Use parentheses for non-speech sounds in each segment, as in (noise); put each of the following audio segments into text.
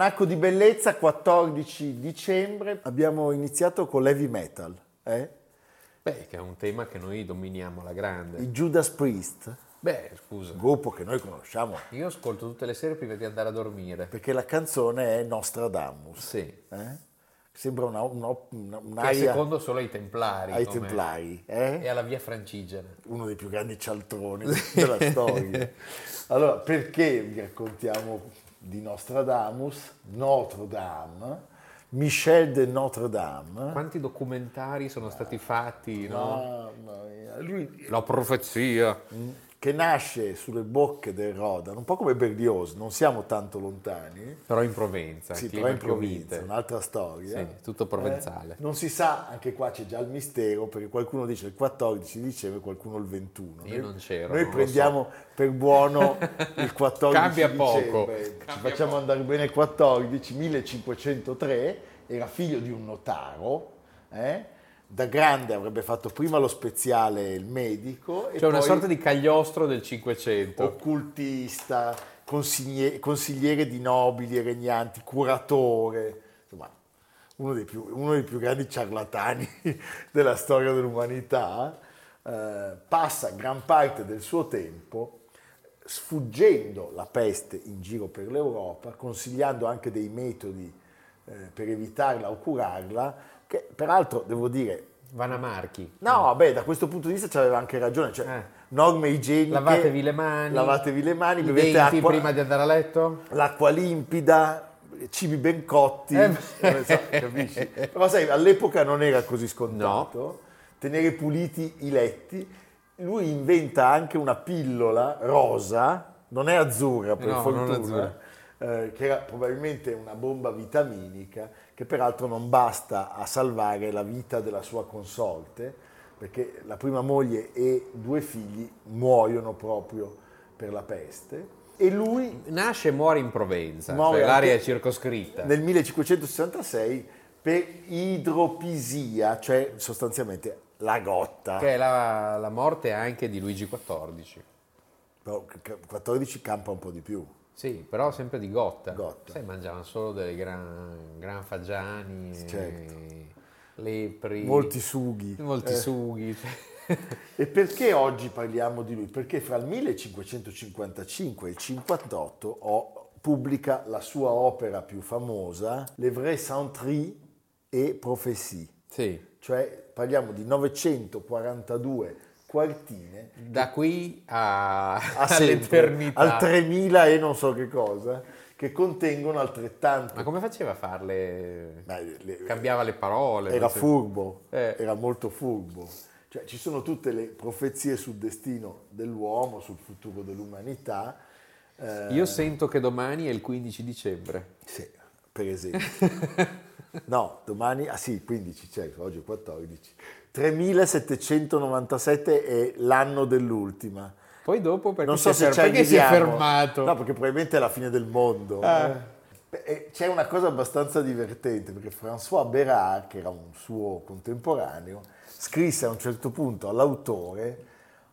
Almanacco di bellezza, 14 dicembre. Abbiamo iniziato con l'heavy metal. Eh? Beh, che è un tema che noi dominiamo alla grande. I Judas Priest. Beh, scusa. Gruppo che noi conosciamo. Io ascolto tutte le sere prima di andare a dormire. Perché la canzone è Nostradamus. Sì. Eh? Sembra una, una, una, un'aria... Che secondo solo ai Templari. Ai Templari. Eh? E alla Via Francigena. Uno dei più grandi cialtroni (laughs) della storia. Allora, perché vi raccontiamo di Nostradamus, Notre Dame, Michel de Notre Dame. Quanti documentari sono stati fatti, no? no, no lui, La profezia. Mm che nasce sulle bocche del Rodan, un po' come Berlioz, non siamo tanto lontani. Però in Provenza. Sì, però in Provenza, un'altra storia. Sì, tutto provenzale. Eh, non si sa, anche qua c'è già il mistero, perché qualcuno dice il 14 dicembre, qualcuno il 21. Io non c'ero. Noi prendiamo so. per buono (laughs) il 14 Cambia dicembre. poco. Ci Cambia facciamo poco. andare bene il 14, 1503, era figlio di un notaro, eh? Da grande avrebbe fatto prima lo speziale il medico. Cioè una sorta di cagliostro del Cinquecento. Occultista, consigliere, consigliere di nobili e regnanti, curatore, insomma uno dei più, uno dei più grandi ciarlatani (laughs) della storia dell'umanità. Eh, passa gran parte del suo tempo sfuggendo la peste in giro per l'Europa, consigliando anche dei metodi eh, per evitarla o curarla, che peraltro devo dire... Vanna Marchi. No, beh, da questo punto di vista c'aveva anche ragione, cioè Eh. norme igieniche... Lavatevi le mani. Lavatevi le mani, bevete acqua, prima di andare a letto. l'acqua limpida, cibi ben cotti, Eh, so, capisci? (laughs) Però sai, all'epoca non era così scontato, tenere puliti i letti. Lui inventa anche una pillola rosa, non è azzurra per No, fortuna, azzurra. Eh, che era probabilmente una bomba vitaminica, che peraltro non basta a salvare la vita della sua consorte, perché la prima moglie e due figli muoiono proprio per la peste. E lui Nasce e muore in Provenza, Muore cioè l'area è circoscritta. nel 1566 per idropisia, cioè sostanzialmente la gotta. Che è la, la morte anche di Luigi XIV. Però 14 campa un po' di più. Sì, però sempre di gotta. Gotta. Sai, mangiavano solo delle gran, gran fagiani, Certo. e lepri, Molti sughi. molti Eh. sughi. E perché oggi parliamo di lui? Perché fra il 1555 e il 58 ho- pubblica la sua opera più famosa, Le Vrai Centri et Prophétie. Sì, Cioè parliamo di 942 quartine da qui a, a sempre, (laughs) all'eternità. al 3000 e non so che cosa, che contengono altrettanto. Ma come faceva a farle? Beh, le- Cambiava le parole. era so- furbo, Eh. era molto furbo. Cioè, ci sono tutte le profezie sul destino dell'uomo, sul futuro dell'umanità. eh, Io sento che domani è il 15 dicembre. Sì, per esempio. (laughs) no, domani, ah sì, 15, certo, oggi è 14. 3797 è l'anno dell'ultima. Poi dopo perché, non so si, è se fer- ci perché si è fermato. No, perché probabilmente è la fine del mondo. Ah. Beh, e C'è una cosa abbastanza divertente, perché François Bérard, che era un suo contemporaneo, scrisse a un certo punto all'autore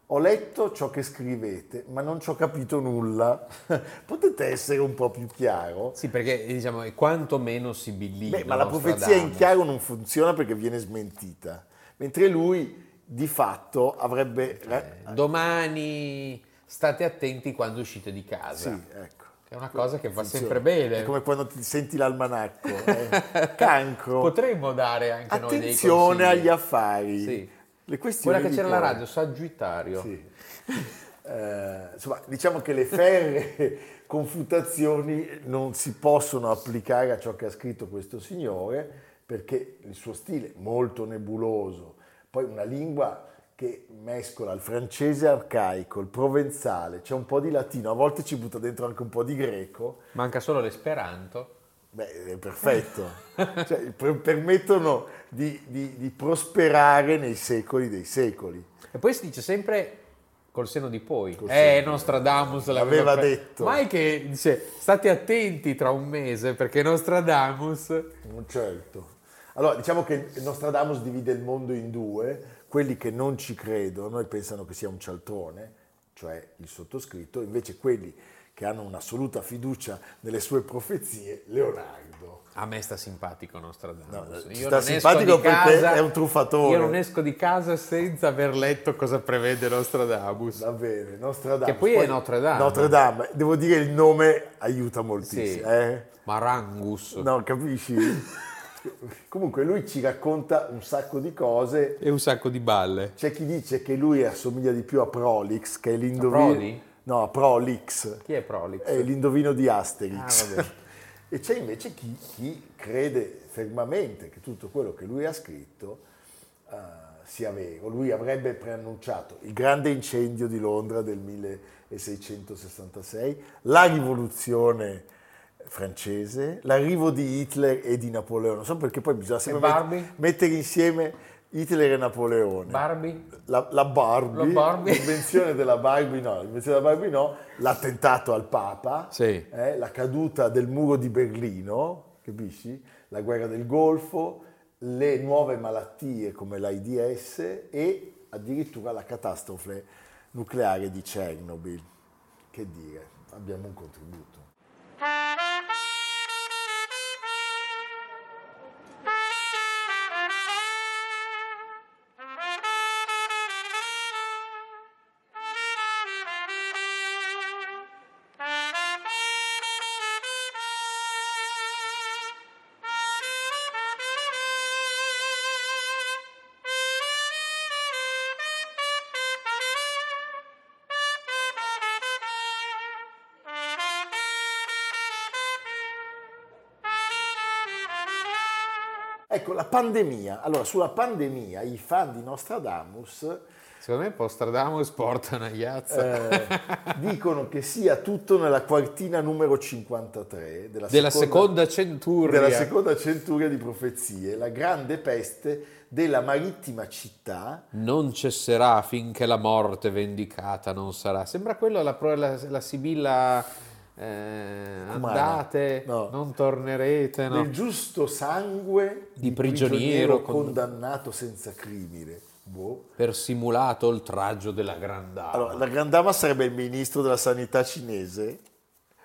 Ho letto ciò che scrivete, ma non ci ho capito nulla. (laughs) Potete essere un po' più chiaro? Sì, perché diciamo è quanto meno sibillino. Beh, ma la profezia in chiaro non funziona perché viene smentita, mentre lui di fatto avrebbe... Eh, domani state attenti quando uscite di casa. Sì, ecco. È una cosa che fa sempre bene. È come quando ti senti l'almanacco. (laughs) eh. Cancro. Potremmo dare anche noi dei Attenzione agli affari. Sì. Le questioni Quella che c'era cuore. radio, Sagittario. Sì. Eh, insomma, diciamo che le ferre (laughs) confutazioni non si possono applicare a ciò che ha scritto questo signore perché il suo stile molto nebuloso, poi una lingua che mescola il francese arcaico, il provenzale, c'è un po' di latino, a volte ci butta dentro anche un po' di greco, Manca solo l'esperanto. Beh, è perfetto. Cioè, per- permettono di, di- di prosperare nei secoli dei secoli. E poi si dice sempre col seno di poi. Col eh. Nostradamus L'aveva pre- detto. Mai che dice state attenti tra un mese perché Nostradamus... Certo. Allora, diciamo che Nostradamus divide il mondo in due, quelli che non ci credono e pensano che sia un cialtrone, cioè il sottoscritto, invece quelli che hanno un'assoluta fiducia nelle sue profezie, Leonardo. A me sta simpatico Nostradamus. No, Io sta simpatico perché casa- è un truffatore. Io non esco di casa senza aver letto cosa prevede Nostradamus. Va bene, Nostradamus. Che poi è Notre Dame. Notre Dame. Devo dire il nome aiuta moltissimo. Sì. eh? Marangus. No, capisci? (laughs) Comunque lui ci racconta un sacco di cose. E un sacco di balle. C'è chi dice che lui assomiglia di più a Prolix, che è l'indovino... Prodi? No, a Prolix. Chi è Prolix? È l'indovino di Asterix. Ah, vabbè. (laughs) e c'è invece chi, chi crede fermamente che tutto quello che lui ha scritto eh, sia vero. Lui avrebbe preannunciato il grande incendio di Londra del 1666, la rivoluzione francese, l'arrivo di Hitler e di Napoleone. Non so perché poi bisogna sempre met- mettere insieme Hitler e Napoleone. Barbie? La, la Barbie, La Barbie. l'invenzione della Barbie no, l'invenzione della Barbie no, l'attentato al Papa, Sì. eh, la caduta del muro di Berlino, capisci? La guerra del Golfo, le nuove malattie come l'AIDS e addirittura la catastrofe nucleare di Chernobyl. Che dire, abbiamo un contributo. Ecco, la pandemia. Allora, sulla pandemia i fan di Nostradamus Secondo me Nostradamus porta una iazza. eh, dicono che sia tutto nella quartina numero 53 della, Della seconda centuria. della seconda centuria di profezie, la grande peste della marittima città. Non cesserà finché la morte vendicata non sarà. Sembra quello la, la- la Sibilla. Eh, andate, No. non tornerete. no? del giusto sangue Di prigioniero con- condannato senza crimine. Boh. Per simulato oltraggio della grandama. Allora, la Grandama sarebbe il ministro della sanità cinese.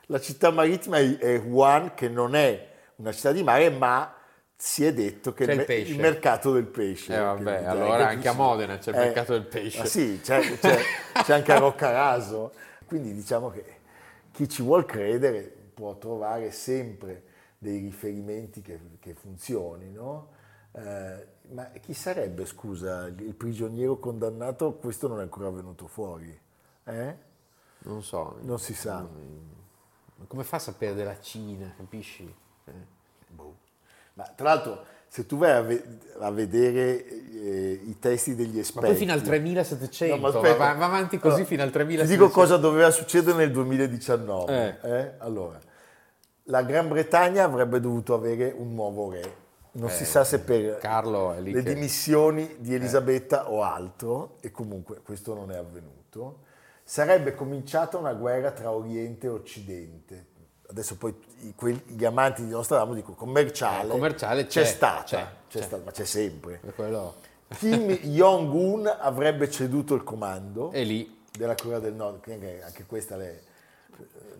La città marittima è Wuhan, che non è una città di mare, ma si è detto che C'è il, pesce. il mercato del pesce. Eh, vabbè, allora che- anche a Modena c'è il mercato del pesce. Ah, sì, c'è, c'è- c'è anche a (laughs) Roccaraso. Quindi diciamo che chi ci vuol credere può trovare sempre dei riferimenti che, che funzionino. Eh, ma chi sarebbe, scusa, il prigioniero condannato? Questo non è ancora venuto fuori. Eh? Non so. Non si sa. Ma Come fa a sapere della Cina, capisci? Eh. Boh. Ma tra l'altro, se tu vai a, ve- a vedere eh, i testi degli Ma esperti... poi fino al 3700, No, ma va, va- va avanti così Allora, fino al Ti 3700. dico cosa doveva succedere nel 2019. eh? Allora, la Gran Bretagna avrebbe dovuto avere un nuovo re. Non si sa se per le che- dimissioni di Elisabetta o altro, e comunque questo non è avvenuto. Sarebbe cominciata una guerra tra Oriente e Occidente. Adesso poi gli amanti di Nostradamus dicono commerciale. Eh, commerciale c'è, c'è, stata, c'è, c'è c'è. stata, ma c'è sempre. Quello- Kim (laughs) Jong-un avrebbe ceduto il comando lì, della Corea del Nord, che anche questa eh,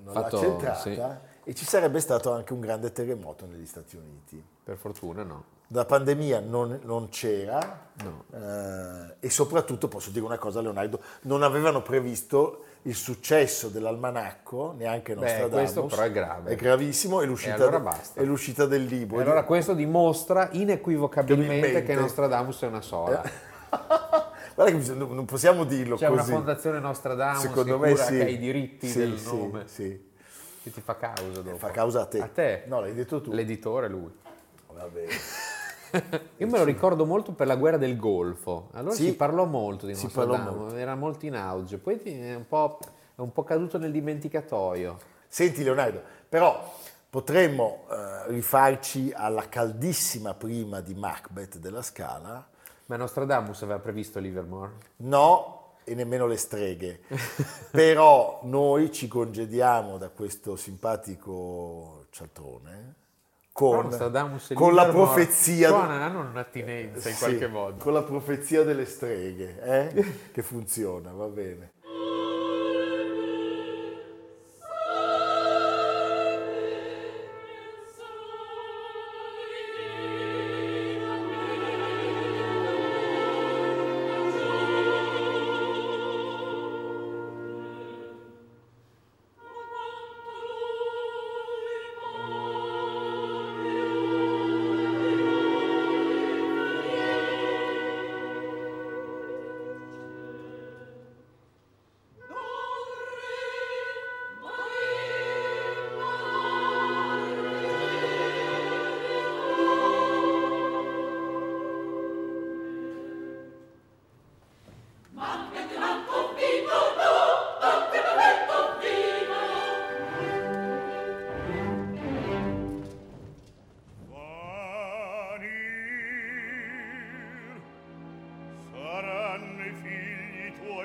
non Fatto- l'ha centrata, sì. e ci sarebbe stato anche un grande terremoto negli Stati Uniti. per fortuna, no. La pandemia non, non c'era No. eh, e soprattutto posso dire una cosa Leonardo, non avevano previsto il successo dell'almanacco, neanche Beh, Nostradamus. questo però è grave. È gravissimo e l'uscita, allora basta. e l'uscita del E libro. allora questo dimostra inequivocabilmente Cabilmente. che Nostradamus è una sola. (laughs) Guarda che non possiamo dirlo C'è una così. fondazione Nostradamus Secondo me sì. che ha i diritti Sì, del sì, nome, sì. che ti fa causa dopo. Fa causa a te. A te? No, l'hai detto tu. L'editore lui. Va bene. Io me lo ricordo molto per la guerra del Golfo. Allora Sì. si parlò molto di Nostradamus, era molto in auge. Poi è un po', è un po' caduto nel dimenticatoio. Senti Leonardo, però potremmo eh, rifarci alla caldissima prima di Macbeth della Scala? Ma Nostradamus aveva previsto Livermore? No, e nemmeno le streghe. (laughs) Però noi ci congediamo da questo simpatico cialtrone con, con la profezia... hanno un'attinenza in Sì, qualche modo. Con la profezia delle streghe, eh? che funziona, va bene.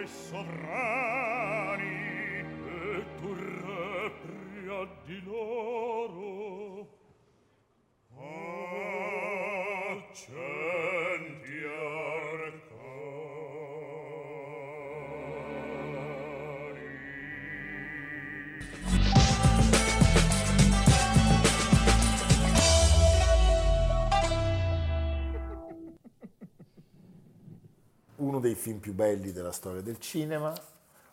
sovrani e tu repria di loro. Dei film più belli della storia del cinema,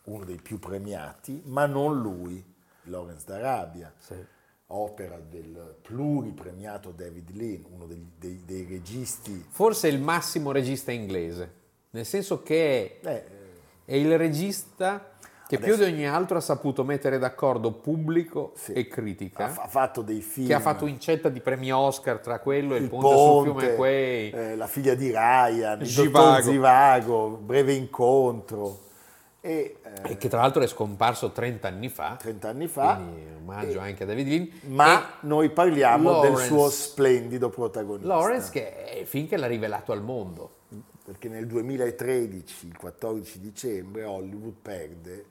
uno dei più premiati, ma non lui, Lawrence d'Arabia, opera del pluripremiato David Lean, uno dei, dei- dei registi... Forse il massimo regista inglese, nel senso che eh, è il regista che più Adesso- di ogni altro ha saputo mettere d'accordo pubblico Sì. e critica, ha, ha fatto dei film... che ha fatto incetta di premi Oscar tra quello e il, Il ponte, sul fiume Quay. eh, La figlia di Ryan, il Zivago. dottor Zivago, Breve incontro, e eh, e che tra l'altro è scomparso 30 anni fa, 30 anni fa, quindi omaggio anche a David Lean. ma noi parliamo del Lawrence- suo splendido E protagonista. Lawrence che è che l'ha rivelato al mondo. perché nel 2013, il 14 dicembre, Hollywood perde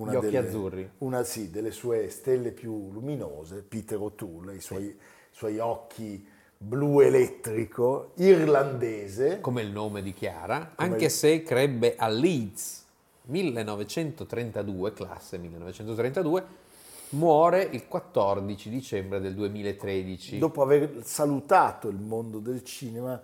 una Gli occhi delle, azzurri. una, sì, delle sue stelle più luminose, Peter O'Toole, i suoi, suoi occhi blu elettrico, irlandese, come il nome dichiara, anche il- se crebbe a Leeds 1932, classe 1932, muore il 14 dicembre del 2013. dopo aver salutato il mondo del cinema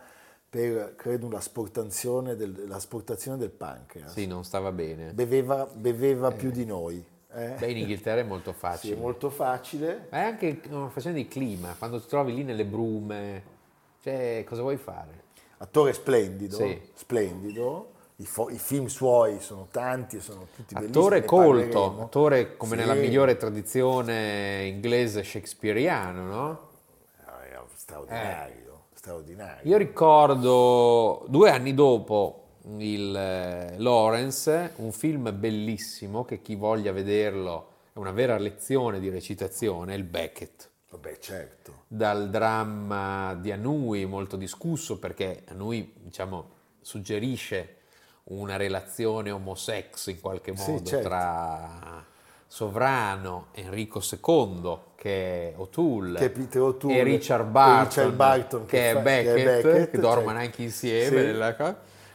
per, credo, l'asportazione del, l'asportazione del pancreas. Sì, non stava bene. Beveva, beveva più di noi. eh? Beh, in Inghilterra è molto Sì, facile. è molto facile. Ma è anche una questione di clima, quando ti trovi lì nelle brume, cioè cosa vuoi fare? Attore splendido, Sì. splendido. I, fo- i film suoi sono tanti e sono tutti bellissimi. Attore colto, parleremo. attore come Sì. nella migliore tradizione inglese shakespeariano, no? Era straordinario, straordinario. Io ricordo due anni dopo il eh, Lawrence, un film bellissimo che chi voglia vederlo è una vera lezione di recitazione, il Beckett. Vabbè, certo. Dal dramma di Anui, molto discusso perché Anui, diciamo, suggerisce una relazione homosex in qualche Sì, modo certo. tra Sovrano, Enrico II, che è O'Toole, Che è Peter O'Toole, e Richard e Barton, Richard Barton, che, che è fa- che è Beckett, che, Beckett, dormono cioè, anche insieme. sì. nella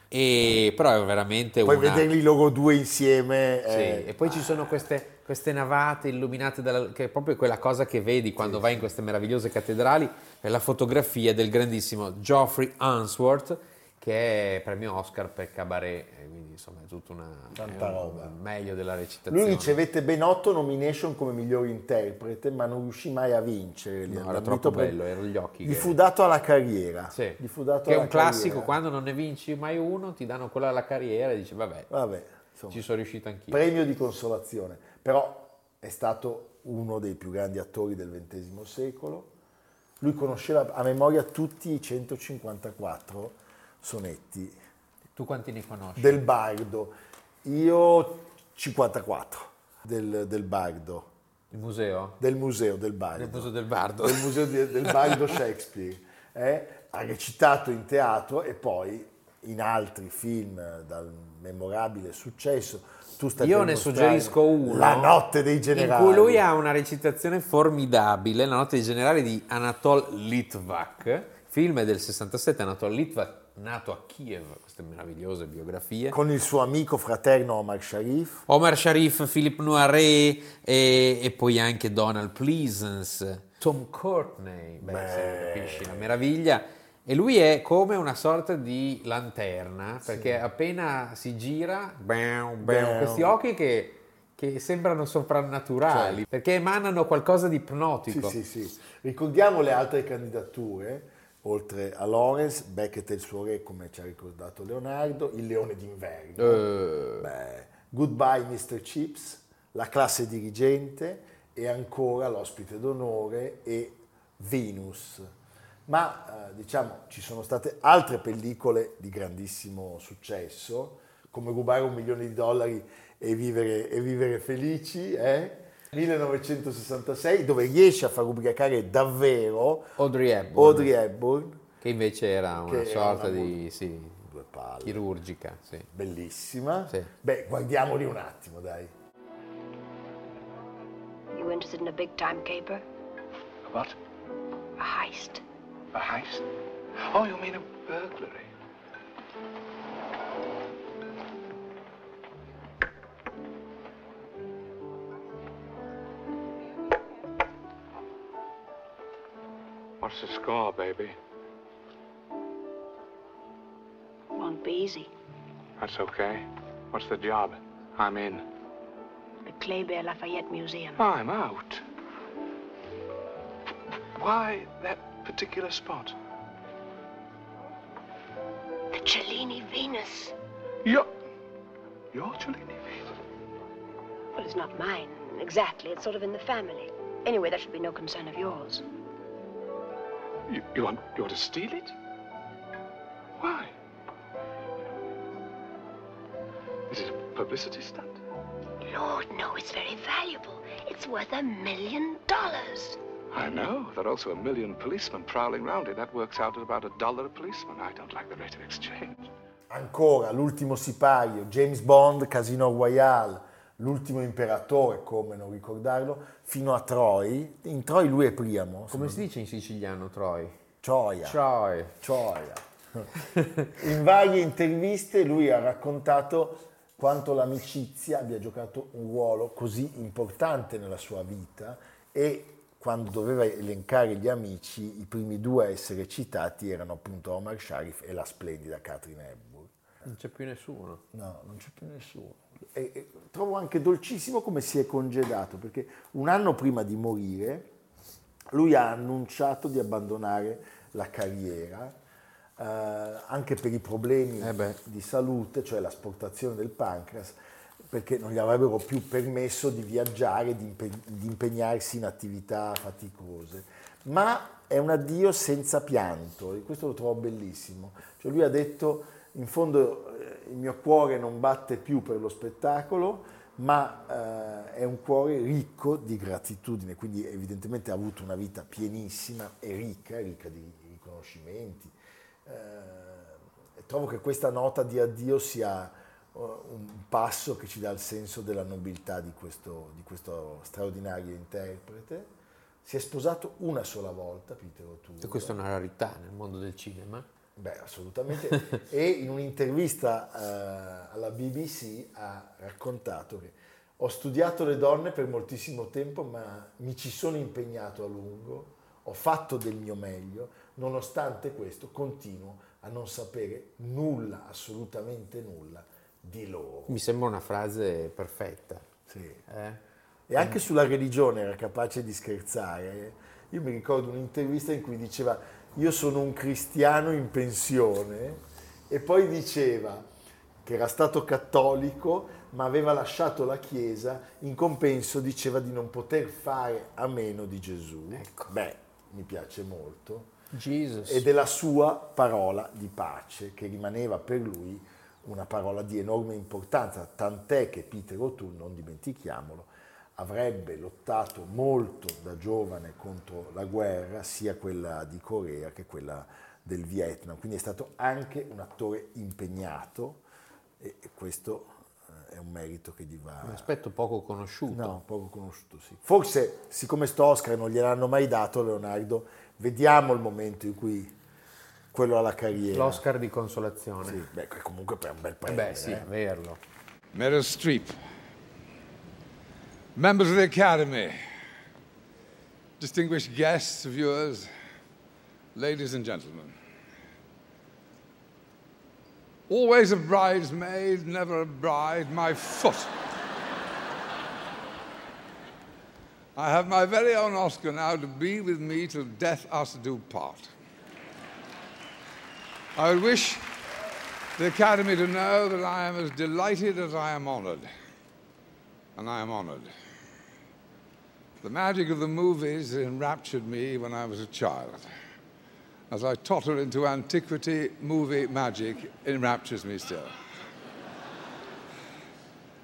E, però è veramente Poi una... vederli loro due insieme. Sì, è- e poi ci sono queste, queste navate illuminate, dalla, che è proprio quella cosa che vedi quando vai in queste meravigliose cattedrali, è la fotografia del grandissimo Geoffrey Unsworth, che è premio Oscar per Cabaret, e quindi insomma è tutta una... Tanta roba. Meglio della recitazione. Lui ricevette ben otto nomination come miglior interprete, ma non riuscì mai a vincere. No, era troppo pre- bello, erano gli occhi. Gli che- fu dato alla carriera. Sì. Gli fu dato che è un classico, carriera. quando non ne vinci mai uno, ti danno quello alla carriera e dici vabbè, Vabbè, insomma, ci sono riuscito anch'io. premio di consolazione. Però è stato uno dei più grandi attori del XX secolo. Lui conosceva a memoria tutti i 154 sonetti Tu quanti ne conosci? del Bardo. Io 54 del, del Bardo, Il museo? del museo del Bardo. Del museo del Bardo. del museo di- del Bardo Shakespeare. eh, ha recitato in teatro e poi in altri film dal memorabile successo. Tu stai Io ne suggerisco uno. La notte dei generali. In cui lui ha una recitazione formidabile, La notte dei generali di Anatol Litvak. Film del 67, Anatol Litvak nato a Kiev, queste meravigliose biografie. Con il suo amico fraterno Omar Sharif. Omar Sharif, Philippe Noiret e, e poi anche Donald Pleasance, Tom Courtney, beh, Beh. capisci la meraviglia. E lui è come una sorta di lanterna, perché appena si gira, bam, Bam. questi occhi che, che sembrano soprannaturali, perché emanano qualcosa di Sì, ipnotico. sì, sì. Ricordiamo le altre candidature, oltre a Lawrence, Beckett e il suo re, come ci ha ricordato Leonardo, Il leone d'inverno, Eh, Beh, Goodbye Mr. Chips, La classe dirigente e ancora L'ospite d'onore e Venus. Ma eh, diciamo ci sono state altre pellicole di grandissimo successo, come Rubare un milione di dollari e vivere, e vivere felici, eh? 1966, dove riesce a far ubriacare davvero Audrey Hepburn, Audrey Hepburn, che invece era una Che era sorta una di sì, due palle, chirurgica. Sì. bellissima. Sì. Beh, guardiamoli un attimo, dai. You interested in a big time caper? A what? A heist? A heist? Oh, you mean a burglary? What's the score, baby? Won't be easy. That's okay. What's the job? I'm in. The Kléber Lafayette Museum. Oh, I'm out. Why that particular spot? The Cellini Venus. Your, your Cellini Venus? Well, it's not mine exactly. It's sort of in the family. Anyway, that should be no concern of yours. You, you want you want to steal it? Why? Is it a publicity stunt. Lord, no, it's very valuable. It's worth a million dollars. I know. There are also a million policemen prowling round it. That works out at about a dollar a policeman. I don't like the rate of exchange. Ancora l'ultimo sipario, James Bond, Casino Royale, l'ultimo imperatore, come non ricordarlo, fino a Troy. In Troy lui è Priamo. Come si dice in siciliano, Troy? Troia. Troy. Troia. (laughs) In varie interviste lui ha raccontato quanto l'amicizia abbia giocato un ruolo così importante nella sua vita e quando doveva elencare gli amici, i primi due a essere citati erano appunto Omar Sharif e la splendida Catherine Hepburn. Non c'è più nessuno. No, non c'è più nessuno. E, e trovo anche dolcissimo come si è congedato, perché un anno prima di morire lui ha annunciato di abbandonare la carriera, eh, anche per i problemi Eh di salute, cioè l'asportazione del pancreas, perché non gli avrebbero più permesso di viaggiare, di, impe- di impegnarsi in attività faticose. Ma è un addio senza pianto, e questo lo trovo bellissimo. Cioè lui ha detto, in fondo eh, il mio cuore non batte più per lo spettacolo, ma eh, è un cuore ricco di gratitudine, quindi evidentemente ha avuto una vita pienissima e ricca, ricca di riconoscimenti. Eh, trovo che questa nota di addio sia eh, un passo che ci dà il senso della nobiltà di questo, di questo straordinario interprete. Si è sposato una sola volta, Peter O'Toole. E questa è una rarità nel mondo del cinema. Beh, assolutamente. (laughs) e in un'intervista eh, alla BBC ha raccontato che ho studiato le donne per moltissimo tempo, ma mi ci sono impegnato a lungo, ho fatto del mio meglio, nonostante questo continuo a non sapere nulla, assolutamente nulla di loro. Mi sembra una frase perfetta. Sì. eh? E anche sulla religione era capace di scherzare. Io mi ricordo un'intervista in cui diceva io sono un cristiano in pensione e poi diceva che era stato cattolico ma aveva lasciato la Chiesa, in compenso diceva di non poter fare a meno di Gesù. Ecco. Beh, mi piace molto. Jesus. E della sua parola di pace, che rimaneva per lui una parola di enorme importanza, tant'è che Peter O'Toole, non dimentichiamolo, avrebbe lottato molto da giovane contro la guerra, sia quella di Corea che quella del Vietnam, quindi è stato anche un attore impegnato e questo eh, è un merito che gli va... Un aspetto poco conosciuto. No, poco conosciuto, sì. Forse, siccome sto Oscar non gliel'hanno mai dato, Leonardo, vediamo il momento in cui quello ha la carriera. L'Oscar di consolazione. Sì, beh, comunque per un bel Eh premio. beh, sì, eh. averlo. Meryl Streep, members of the Academy, distinguished guests, viewers, ladies and gentlemen. Always a bridesmaid, never a bride, my foot. I have my very own Oscar now to be with me till death us do part. I would wish the Academy to know that I am as delighted as I am honored. And I am honored. The magic of the movies enraptured me when I was a child. As I totter into antiquity, movie magic enraptures me still.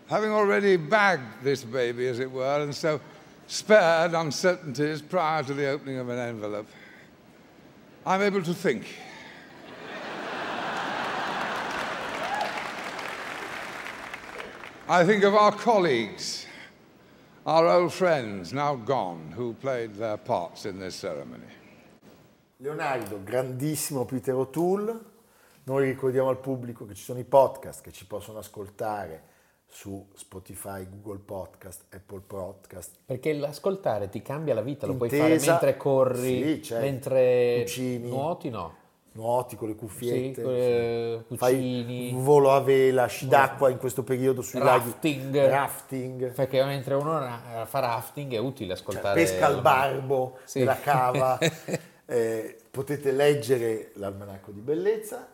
Having already bagged this baby, as it were, and so spared uncertainties prior to the opening of an envelope, I'm able to think. I think of our colleagues, our old friends now gone, who played their parts in this ceremony. Leonardo, grandissimo Peter O'Toole. Noi ricordiamo al pubblico che ci sono i podcast che ci possono ascoltare su Spotify, Google Podcast, Apple Podcast. Perché l'ascoltare ti cambia la vita, lo puoi Intesa- fare mentre corri, Sì, certo. mentre Cucini. nuoti, no. Nuoti con le Sì, cuffiette. con le sì. Fai cucini. volo a vela, sci d'acqua in questo periodo sui Rafting. laghi. Rafting. Perché mentre uno fa rafting è utile Cioè, ascoltare. pesca al barbo Sì. della cava. (laughs) Eh, potete leggere l'almanacco di bellezza.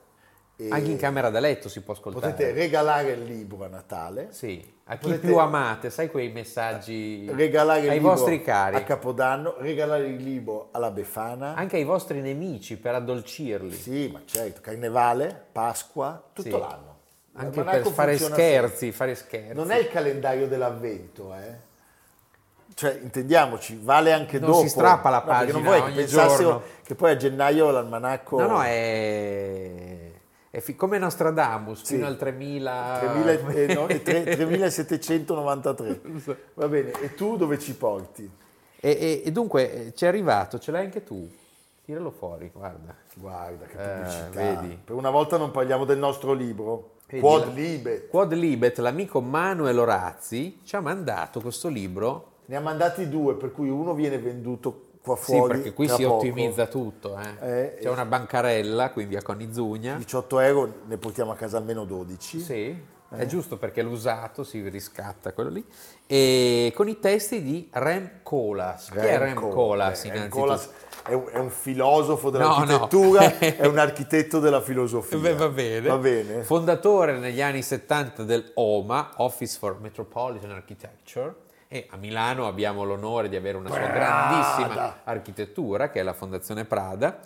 E Anche in camera da letto si può ascoltare. Potete regalare il libro a Natale. Sì, a chi più amate, sai quei messaggi Regalare il ai vostri cari, a Capodanno, regalare il libro alla Befana. anche ai vostri nemici per addolcirli. Sì, ma certo, Carnevale, Pasqua, tutto Sì. l'anno. Anche per fare scherzi, fare scherzi. Non è il calendario dell'avvento, eh. Cioè, intendiamoci, vale anche Non dopo. si strappa la No, pagina non vuoi che ogni pensassero giorno. che poi a gennaio l'almanacco... No, no, è fi- come Nostradamus, Sì. fino al 3000... 3000 eh, no, è tre- 3793. Va bene, e tu dove ci porti? E, e- e dunque eh, ci è arrivato, ce l'hai anche tu. Tiralo fuori, guarda. Guarda che Eh, pubblicità. vedi. Per una volta non parliamo del nostro libro. Vedi, Quod la- Libet. Quod Libet, l'amico Manuel Orazzi, ci ha mandato questo libro. Ne ha mandati due, per cui uno viene venduto qua Sì, fuori. perché qui si poco. ottimizza tutto. eh. Eh, C'è una bancarella qui in via Conizugna. 18 euro, ne portiamo a casa almeno 12. Sì, è giusto perché l'usato si riscatta quello lì. E con i testi di Rem Koolhaas. Chi è Rem Koolhaas Eh, innanzitutto? È un, è un filosofo No, dell'architettura, no. è un architetto della filosofia. Beh, va bene. Va bene. Fondatore negli anni 70 del OMA, Office for Metropolitan Architecture, e a Milano abbiamo l'onore di avere una sua Prada. grandissima architettura, che è la Fondazione Prada.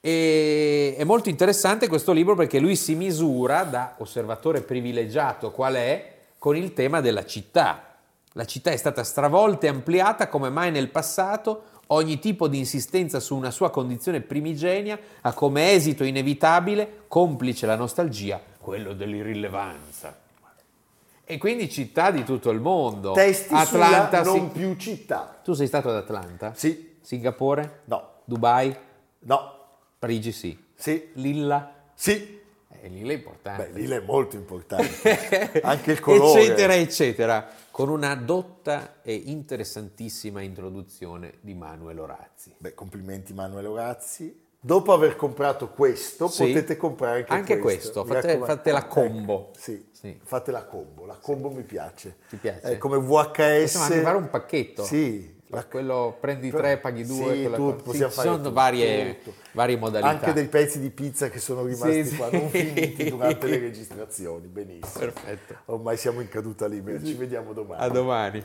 E è molto interessante questo libro perché lui si misura da osservatore privilegiato qual è con il tema della città. La città è stata stravolta e ampliata come mai nel passato ogni tipo di insistenza su una sua condizione primigenia ha come esito inevitabile, complice la nostalgia, quello dell'irrilevanza. E quindi città di tutto il mondo. Testi Atlanta, non più città. Tu sei stato ad Atlanta? Sì, Singapore? no, Dubai? no, Parigi sì. sì, Lilla? Sì, E lì è importante. beh, lì è molto importante. (laughs) Anche il colore. eccetera, eccetera, con una dotta e interessantissima introduzione di Manuel Orazzi. Beh, complimenti Manuel Orazzi. Dopo aver comprato questo, Sì. potete comprare anche, Anche questo. questo, fate- fate la combo. Ecco, sì, Sì. fate la combo. La combo mi piace. Ti piace? È come VHS. Possiamo anche fare un pacchetto. Sì. La- quello prendi tre, paghi due. Sì, cosa. possiamo Sì, fare ci sono varie, varie modalità. Anche dei pezzi di pizza che sono rimasti Sì, qua, sì. non finiti durante le (laughs) registrazioni. Benissimo. Perfetto. Ormai siamo in caduta libera, ci vediamo domani. A domani.